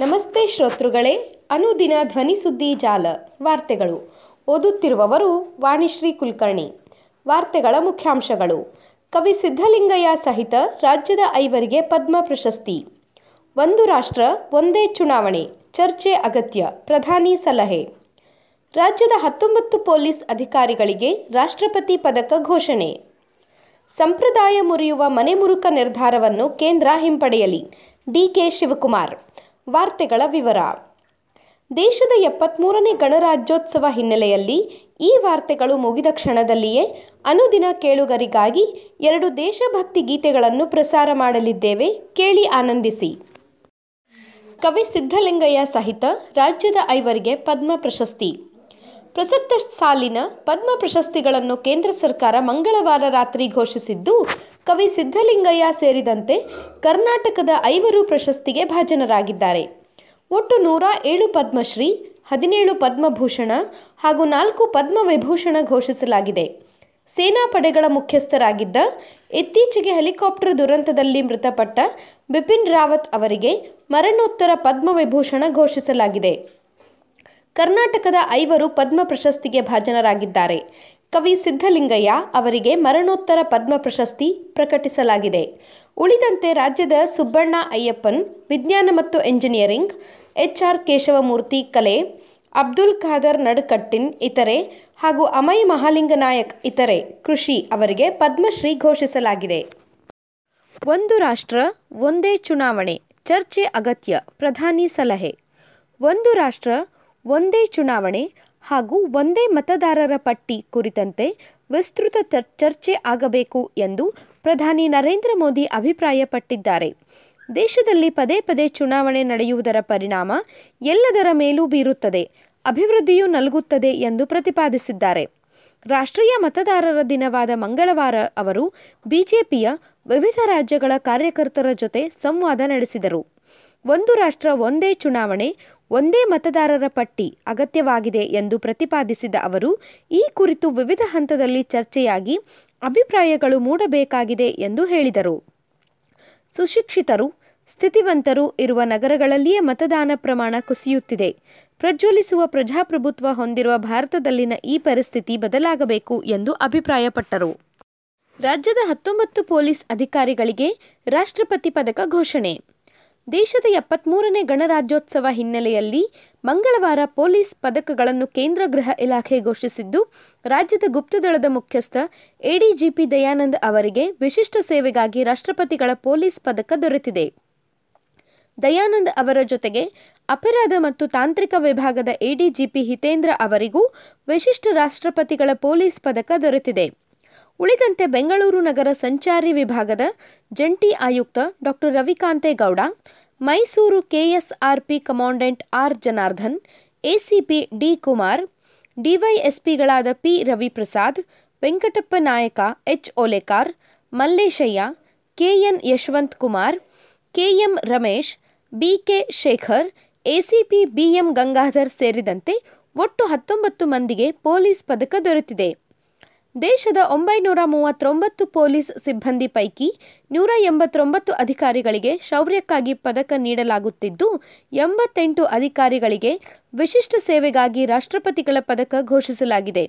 ನಮಸ್ತೆ ಶ್ರೋತೃಗಳೇ, ಅನುದಿನ ಧ್ವನಿ ಸುದ್ದಿ ಜಾಲ, ವಾರ್ತೆಗಳು. ಓದುತ್ತಿರುವವರು ವಾಣಿಶ್ರೀ ಕುಲಕರ್ಣಿ. ವಾರ್ತೆಗಳ ಮುಖ್ಯಾಂಶಗಳು. ಕವಿ ಸಿದ್ಧಲಿಂಗಯ್ಯ ಸಹಿತ ರಾಜ್ಯದ ಐವರಿಗೆ ಪದ್ಮ ಪ್ರಶಸ್ತಿ. ಒಂದು ರಾಷ್ಟ್ರ, ಒಂದೇ ಚುನಾವಣೆ, ಚರ್ಚೆ ಅಗತ್ಯ, ಪ್ರಧಾನಿ ಸಲಹೆ. ರಾಜ್ಯದ ಹತ್ತೊಂಬತ್ತು ಪೊಲೀಸ್ ಅಧಿಕಾರಿಗಳಿಗೆ ರಾಷ್ಟ್ರಪತಿ ಪದಕ ಘೋಷಣೆ. ಸಂಪ್ರದಾಯ ಮುರಿಯುವ ಮನೆಮುರುಕ ನಿರ್ಧಾರವನ್ನು ಕೇಂದ್ರ ಹಿಂಪಡೆಯಲಿ. ಡಿಕೆ ಶಿವಕುಮಾರ್. ವಾರ್ತೆಗಳ ವಿವರ. ದೇಶದ ಎಪ್ಪತ್ಮೂರನೇ ಗಣರಾಜ್ಯೋತ್ಸವ ಹಿನ್ನೆಲೆಯಲ್ಲಿ ಈ ವಾರ್ತೆಗಳು ಮುಗಿದ ಕ್ಷಣದಲ್ಲಿಯೇ ಅನುದಿನ ಕೇಳುಗರಿಗಾಗಿ ಎರಡು ದೇಶಭಕ್ತಿ ಗೀತೆಗಳನ್ನು ಪ್ರಸಾರ ಮಾಡಲಿದ್ದೇವೆ ಕೇಳಿ ಆನಂದಿಸಿ. ಕವಿ ಸಿದ್ಧಲಿಂಗಯ್ಯ ಸಹಿತ ರಾಜ್ಯದ ಐವರಿಗೆ ಪದ್ಮ ಪ್ರಶಸ್ತಿ. ಪ್ರಸಕ್ತ ಸಾಲಿನ ಪದ್ಮ ಪ್ರಶಸ್ತಿಗಳನ್ನು ಕೇಂದ್ರ ಸರ್ಕಾರ ಮಂಗಳವಾರ ರಾತ್ರಿ ಘೋಷಿಸಿದ್ದು, ಕವಿ ಸಿದ್ಧಲಿಂಗಯ್ಯ ಸೇರಿದಂತೆ ಕರ್ನಾಟಕದ ಐವರು ಪ್ರಶಸ್ತಿಗೆ ಭಾಜನರಾಗಿದ್ದಾರೆ. ಒಟ್ಟು ನೂರ ಏಳು ಪದ್ಮಶ್ರೀ, ಹದಿನೇಳು ಪದ್ಮಭೂಷಣ ಹಾಗೂ ನಾಲ್ಕು ಪದ್ಮವಿಭೂಷಣ ಘೋಷಿಸಲಾಗಿದೆ. ಸೇನಾ ಪಡೆಗಳ ಮುಖ್ಯಸ್ಥರಾಗಿದ್ದ ಇತ್ತೀಚೆಗೆ ಹೆಲಿಕಾಪ್ಟರ್ ದುರಂತದಲ್ಲಿ ಮೃತಪಟ್ಟ ಬಿಪಿನ್ ರಾವತ್ ಅವರಿಗೆ ಮರಣೋತ್ತರ ಪದ್ಮವಿಭೂಷಣ ಘೋಷಿಸಲಾಗಿದೆ. ಕರ್ನಾಟಕದ ಐವರು ಪದ್ಮ ಪ್ರಶಸ್ತಿಗೆ ಭಾಜನರಾಗಿದ್ದಾರೆ. ಕವಿ ಸಿದ್ಧಲಿಂಗಯ್ಯ ಅವರಿಗೆ ಮರಣೋತ್ತರ ಪದ್ಮ ಪ್ರಶಸ್ತಿ ಪ್ರಕಟಿಸಲಾಗಿದೆ. ಉಳಿದಂತೆ ರಾಜ್ಯದ ಸುಬ್ಬಣ್ಣ ಅಯ್ಯಪ್ಪನ್, ವಿಜ್ಞಾನ ಮತ್ತು ಎಂಜಿನಿಯರಿಂಗ್ ಎಚ್ ಆರ್ ಕೇಶವಮೂರ್ತಿ ಕಲೆ, ಅಬ್ದುಲ್ ಖಾದರ್ ನಡುಕಟ್ಟಿನ್ ಇತರೆ ಹಾಗೂ ಅಮಯ್ ಮಹಾಲಿಂಗನಾಯಕ್ ಇತರೆ ಕೃಷಿ ಅವರಿಗೆ ಪದ್ಮಶ್ರೀ ಘೋಷಿಸಲಾಗಿದೆ. ಒಂದು ರಾಷ್ಟ್ರ, ಒಂದೇ ಚುನಾವಣೆ, ಚರ್ಚೆ ಅಗತ್ಯ, ಪ್ರಧಾನಿ ಸಲಹೆ. ಒಂದು ರಾಷ್ಟ್ರ ಒಂದೇ ಚುನಾವಣೆ ಹಾಗೂ ಒಂದೇ ಮತದಾರರ ಪಟ್ಟಿ ಕುರಿತಂತೆ ವಿಸ್ತೃತ ಚರ್ಚೆ ಆಗಬೇಕು ಎಂದು ಪ್ರಧಾನಿ ನರೇಂದ್ರ ಮೋದಿ ಅಭಿಪ್ರಾಯಪಟ್ಟಿದ್ದಾರೆ. ದೇಶದಲ್ಲಿ ಪದೇ ಪದೇ ಚುನಾವಣೆ ನಡೆಯುವುದರ ಪರಿಣಾಮ ಎಲ್ಲದರ ಮೇಲೂ ಬೀರುತ್ತದೆ, ಅಭಿವೃದ್ಧಿಯೂ ನಲಗುತ್ತದೆ ಎಂದು ಪ್ರತಿಪಾದಿಸಿದ್ದಾರೆ. ರಾಷ್ಟ್ರೀಯ ಮತದಾರರ ದಿನವಾದ ಮಂಗಳವಾರ ಅವರು ಬಿಜೆಪಿಯ ವಿವಿಧ ರಾಜ್ಯಗಳ ಕಾರ್ಯಕರ್ತರ ಜೊತೆ ಸಂವಾದ ನಡೆಸಿದರು. ಒಂದು ರಾಷ್ಟ್ರ ಒಂದೇ ಚುನಾವಣೆ ಒಂದೇ ಮತದಾರರ ಪಟ್ಟಿ ಅಗತ್ಯವಾಗಿದೆ ಎಂದು ಪ್ರತಿಪಾದಿಸಿದ ಅವರು, ಈ ಕುರಿತು ವಿವಿಧ ಹಂತದಲ್ಲಿ ಚರ್ಚೆಯಾಗಿ ಅಭಿಪ್ರಾಯಗಳು ಮೂಡಬೇಕಾಗಿದೆ ಎಂದು ಹೇಳಿದರು. ಸುಶಿಕ್ಷಿತರು, ಸ್ಥಿತಿವಂತರು ಇರುವ ನಗರಗಳಲ್ಲಿಯೇ ಮತದಾನ ಪ್ರಮಾಣ ಕುಸಿಯುತ್ತಿದೆ. ಪ್ರಜ್ವಲಿಸುವ ಪ್ರಜಾಪ್ರಭುತ್ವ ಹೊಂದಿರುವ ಭಾರತದಲ್ಲಿನ ಈ ಪರಿಸ್ಥಿತಿ ಬದಲಾಗಬೇಕು ಎಂದು ಅಭಿಪ್ರಾಯಪಟ್ಟರು. ರಾಜ್ಯದ ಹತ್ತೊಂಬತ್ತು ಪೊಲೀಸ್ ಅಧಿಕಾರಿಗಳಿಗೆ ರಾಷ್ಟ್ರಪತಿ ಪದಕ ಘೋಷಣೆ. ದೇಶದ ಎಪ್ಪತ್ಮೂರನೇ ಗಣರಾಜ್ಯೋತ್ಸವ ಹಿನ್ನೆಲೆಯಲ್ಲಿ ಮಂಗಳವಾರ ಪೊಲೀಸ್ ಪದಕಗಳನ್ನು ಕೇಂದ್ರ ಗೃಹ ಇಲಾಖೆ ಘೋಷಿಸಿದ್ದು, ರಾಜ್ಯದ ಗುಪ್ತದಳದ ಮುಖ್ಯಸ್ಥ ಎಡಿಜಿಪಿ ದಯಾನಂದ್ ಅವರಿಗೆ ವಿಶಿಷ್ಟ ಸೇವೆಗಾಗಿ ರಾಷ್ಟ್ರಪತಿಗಳ ಪೊಲೀಸ್ ಪದಕ ದೊರೆತಿದೆ. ದಯಾನಂದ್ ಅವರ ಜೊತೆಗೆ ಅಪರಾಧ ಮತ್ತು ತಾಂತ್ರಿಕ ವಿಭಾಗದ ಎಡಿಜಿಪಿ ಹಿತೇಂದ್ರ ಅವರಿಗೂ ವಿಶಿಷ್ಟ ರಾಷ್ಟ್ರಪತಿಗಳ ಪೊಲೀಸ್ ಪದಕ ದೊರೆತಿದೆ. ಉಳಿದಂತೆ ಬೆಂಗಳೂರು ನಗರ ಸಂಚಾರಿ ವಿಭಾಗದ ಜಂಟಿ ಆಯುಕ್ತ doctor Ravikanthegowda Mysuru KSRP commandant R Janardhan ACP D Kumar ಡಿವೈಎಸ್ಪಿಗಳಾದ P Raviprasad, Venkatappa Nayak H Olekar, Malleshaiah, KN Yashwant Kumar KM Ramesh, BK Shekhar, ACP BM Gangadhar ಸೇರಿದಂತೆ ಒಟ್ಟು ಹತ್ತೊಂಬತ್ತು ಮಂದಿಗೆ ಪೊಲೀಸ್ ಪದಕ ದೊರೆತಿದೆ. ದೇಶದ ಒಂಬೈನೂರ ಮೂವತ್ತೊಂಬತ್ತು ಪೊಲೀಸ್ ಸಿಬ್ಬಂದಿ ಪೈಕಿ ನೂರ ಎಂಬತ್ತೊಂಬತ್ತು ಅಧಿಕಾರಿಗಳಿಗೆ ಶೌರ್ಯಕ್ಕಾಗಿ ಪದಕ ನೀಡಲಾಗುತ್ತಿದ್ದು, ಎಂಬತ್ತೆಂಟು ಅಧಿಕಾರಿಗಳಿಗೆ ವಿಶಿಷ್ಟ ಸೇವೆಗಾಗಿ ರಾಷ್ಟ್ರಪತಿಗಳ ಪದಕ ಘೋಷಿಸಲಾಗಿದೆ.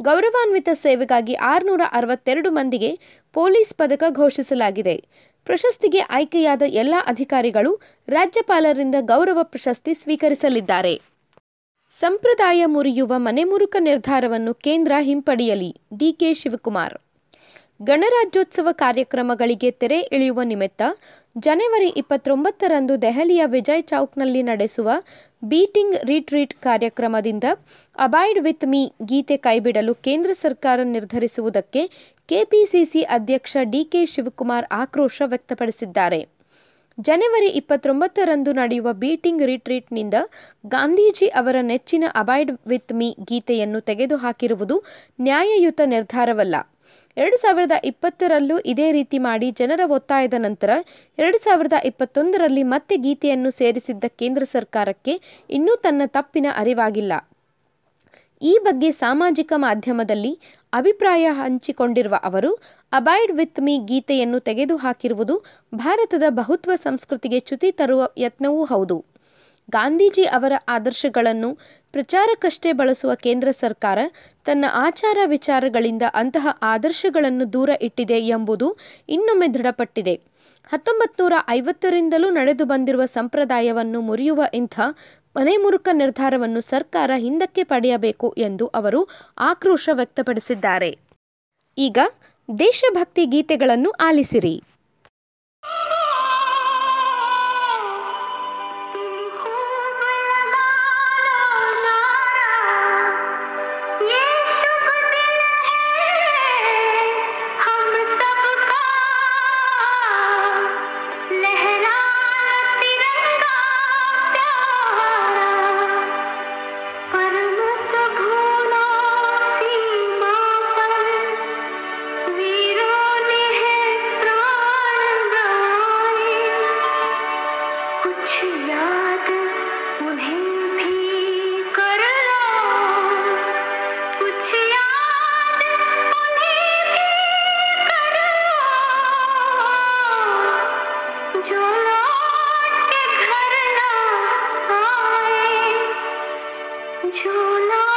ಗೌರವಾನ್ವಿತ ಸೇವೆಗಾಗಿ ಆರುನೂರ ಅರವತ್ತೆರಡು ಮಂದಿಗೆ ಪೊಲೀಸ್ ಪದಕ ಘೋಷಿಸಲಾಗಿದೆ. ಪ್ರಶಸ್ತಿಗೆ ಆಯ್ಕೆಯಾದ ಎಲ್ಲ ಅಧಿಕಾರಿಗಳು ರಾಜ್ಯಪಾಲರಿಂದ ಗೌರವ ಪ್ರಶಸ್ತಿ ಸ್ವೀಕರಿಸಲಿದ್ದಾರೆ. ಸಂಪ್ರದಾಯ ಮುರಿಯುವ ಮನೆಮುರುಕ ನಿರ್ಧಾರವನ್ನು ಕೇಂದ್ರ ಹಿಂಪಡೆಯಲಿ. ಡಿಕೆ ಶಿವಕುಮಾರ್. ಗಣರಾಜ್ಯೋತ್ಸವ ಕಾರ್ಯಕ್ರಮಗಳಿಗೆ ತೆರೆ ಇಳಿಯುವ ನಿಮಿತ್ತ ಜನವರಿ ಇಪ್ಪತ್ತೊಂಬತ್ತರಂದು ದೆಹಲಿಯ ವಿಜಯ್ ಚೌಕ್ನಲ್ಲಿ ನಡೆಸುವ ಬೀಟಿಂಗ್ ರಿಟ್ರೀಟ್ ಕಾರ್ಯಕ್ರಮದಿಂದ ಅಬೈಡ್ ವಿತ್ ಮೀ ಗೀತೆ ಕೈಬಿಡಲು ಕೇಂದ್ರ ಸರ್ಕಾರ ನಿರ್ಧರಿಸುವುದಕ್ಕೆ ಕೆಪಿಸಿಸಿ ಅಧ್ಯಕ್ಷ ಡಿಕೆ ಶಿವಕುಮಾರ್ ಆಕ್ರೋಶ ವ್ಯಕ್ತಪಡಿಸಿದ್ದಾರೆ. ಜನವರಿ ಇಪ್ಪತ್ತೊಂಬತ್ತರಂದು ನಡೆಯುವ ಬೀಟಿಂಗ್ ರಿಟ್ರೀಟ್ನಿಂದ ಗಾಂಧೀಜಿ ಅವರ ನೆಚ್ಚಿನ ಅಬೈಡ್ ವಿತ್ ಮೀ ಗೀತೆಯನ್ನು ತೆಗೆದುಹಾಕಿರುವುದು ನ್ಯಾಯಯುತ ನಿರ್ಧಾರವಲ್ಲ. ಎರಡು ಸಾವಿರದ ಇಪ್ಪತ್ತರಲ್ಲೂ ಇದೇ ರೀತಿ ಮಾಡಿ ಜನರ ಒತ್ತಾಯದ ನಂತರ ಎರಡು ಸಾವಿರದ ಇಪ್ಪತ್ತೊಂದರಲ್ಲಿ ಮತ್ತೆ ಗೀತೆಯನ್ನು ಸೇರಿಸಿದ್ದ ಕೇಂದ್ರ ಸರ್ಕಾರಕ್ಕೆ ಇನ್ನೂ ತನ್ನ ತಪ್ಪಿನ ಅರಿವಾಗಿಲ್ಲ. ಈ ಬಗ್ಗೆ ಸಾಮಾಜಿಕ ಮಾಧ್ಯಮದಲ್ಲಿ ಅಭಿಪ್ರಾಯ ಹಂಚಿಕೊಂಡಿರುವ ಅವರು ಅಬೈಡ್ ವಿತ್ ಮೀ ಗೀತೆಯನ್ನು ತೆಗೆದುಹಾಕಿರುವುದು ಭಾರತದ ಬಹುತ್ವ ಸಂಸ್ಕೃತಿಗೆ ಚ್ಯುತಿ ತರುವ ಯತ್ನವೂ ಹೌದು. ಗಾಂಧೀಜಿ ಅವರ ಆದರ್ಶಗಳನ್ನು ಪ್ರಚಾರಕ್ಕಷ್ಟೇ ಬಳಸುವ ಕೇಂದ್ರ ಸರ್ಕಾರ ತನ್ನ ಆಚಾರ ವಿಚಾರಗಳಿಂದ ಅಂತಹ ಆದರ್ಶಗಳನ್ನು ದೂರ ಇಟ್ಟಿದೆ ಎಂಬುದು ಇನ್ನೊಮ್ಮೆ ದೃಢಪಟ್ಟಿದೆ. ಹತ್ತೊಂಬತ್ತು ನೂರ ಐವತ್ತರಿಂದಲೂ ನಡೆದು ಬಂದಿರುವ ಸಂಪ್ರದಾಯವನ್ನು ಮುರಿಯುವ ಇಂಥ ಮನೆಮುರುಕ ನಿರ್ಧಾರವನ್ನು ಸರ್ಕಾರ ಹಿಂದಕ್ಕೆ ಪಡೆಯಬೇಕು ಎಂದು ಅವರು ಆಕ್ರೋಶ ವ್ಯಕ್ತಪಡಿಸಿದ್ದಾರೆ. ಈಗ ದೇಶಭಕ್ತಿ ಗೀತೆಗಳನ್ನು ಆಲಿಸಿರಿ. झूला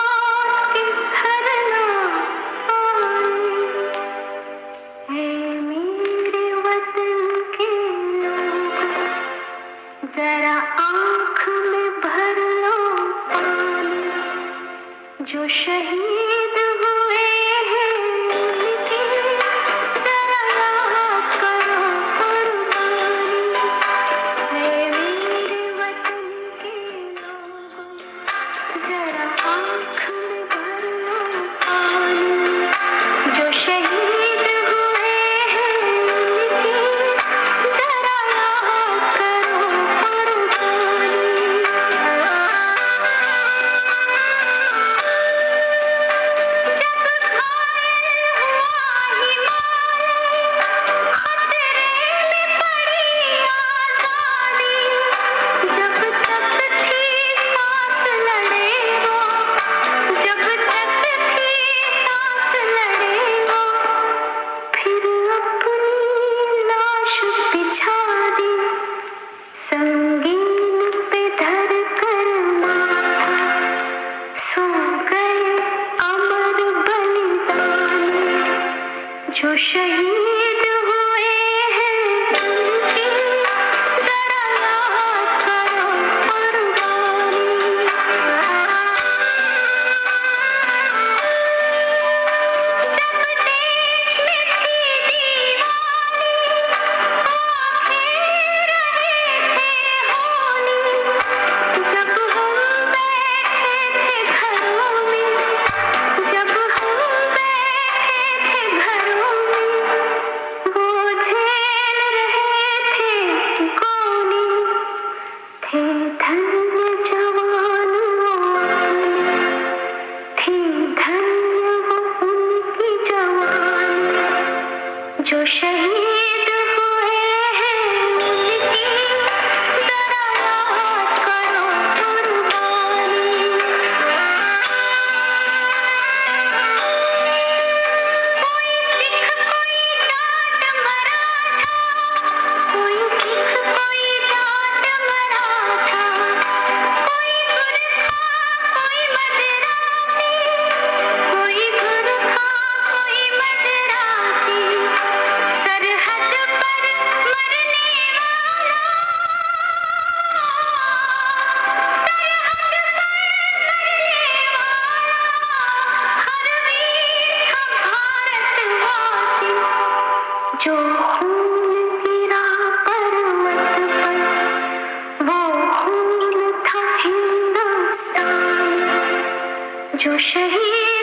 जो शहीद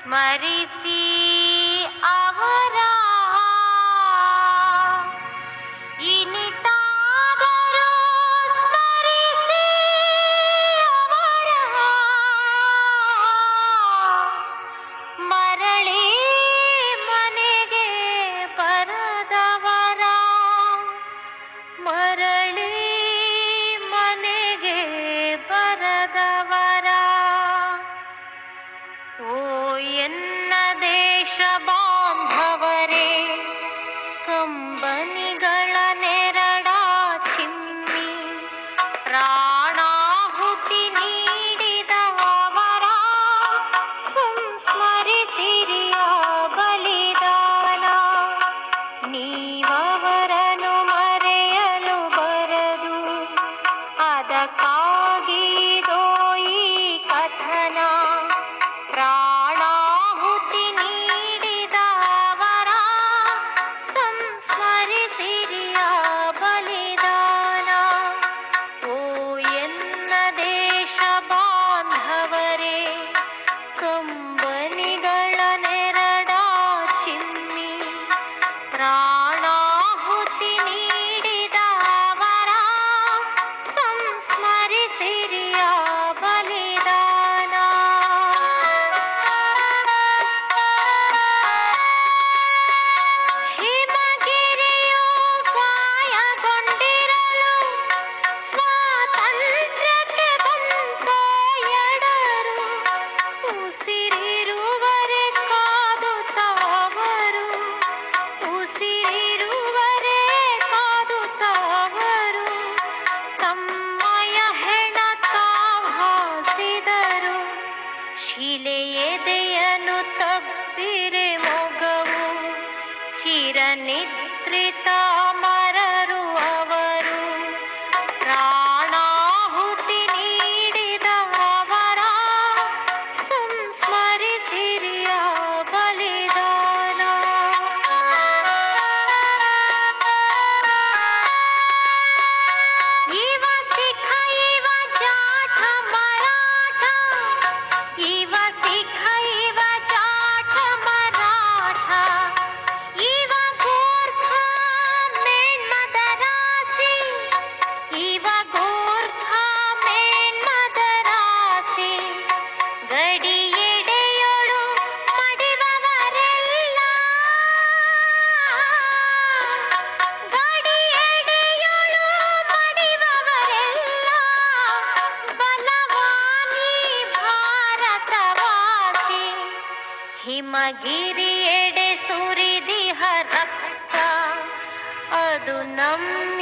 स्मरिसि आह बने ಹಿಮಗಿರಿಯೆಡೆ ಸುರಿದಿಹ ರಕ್ತ ಅದು ನಮ್ಮಿ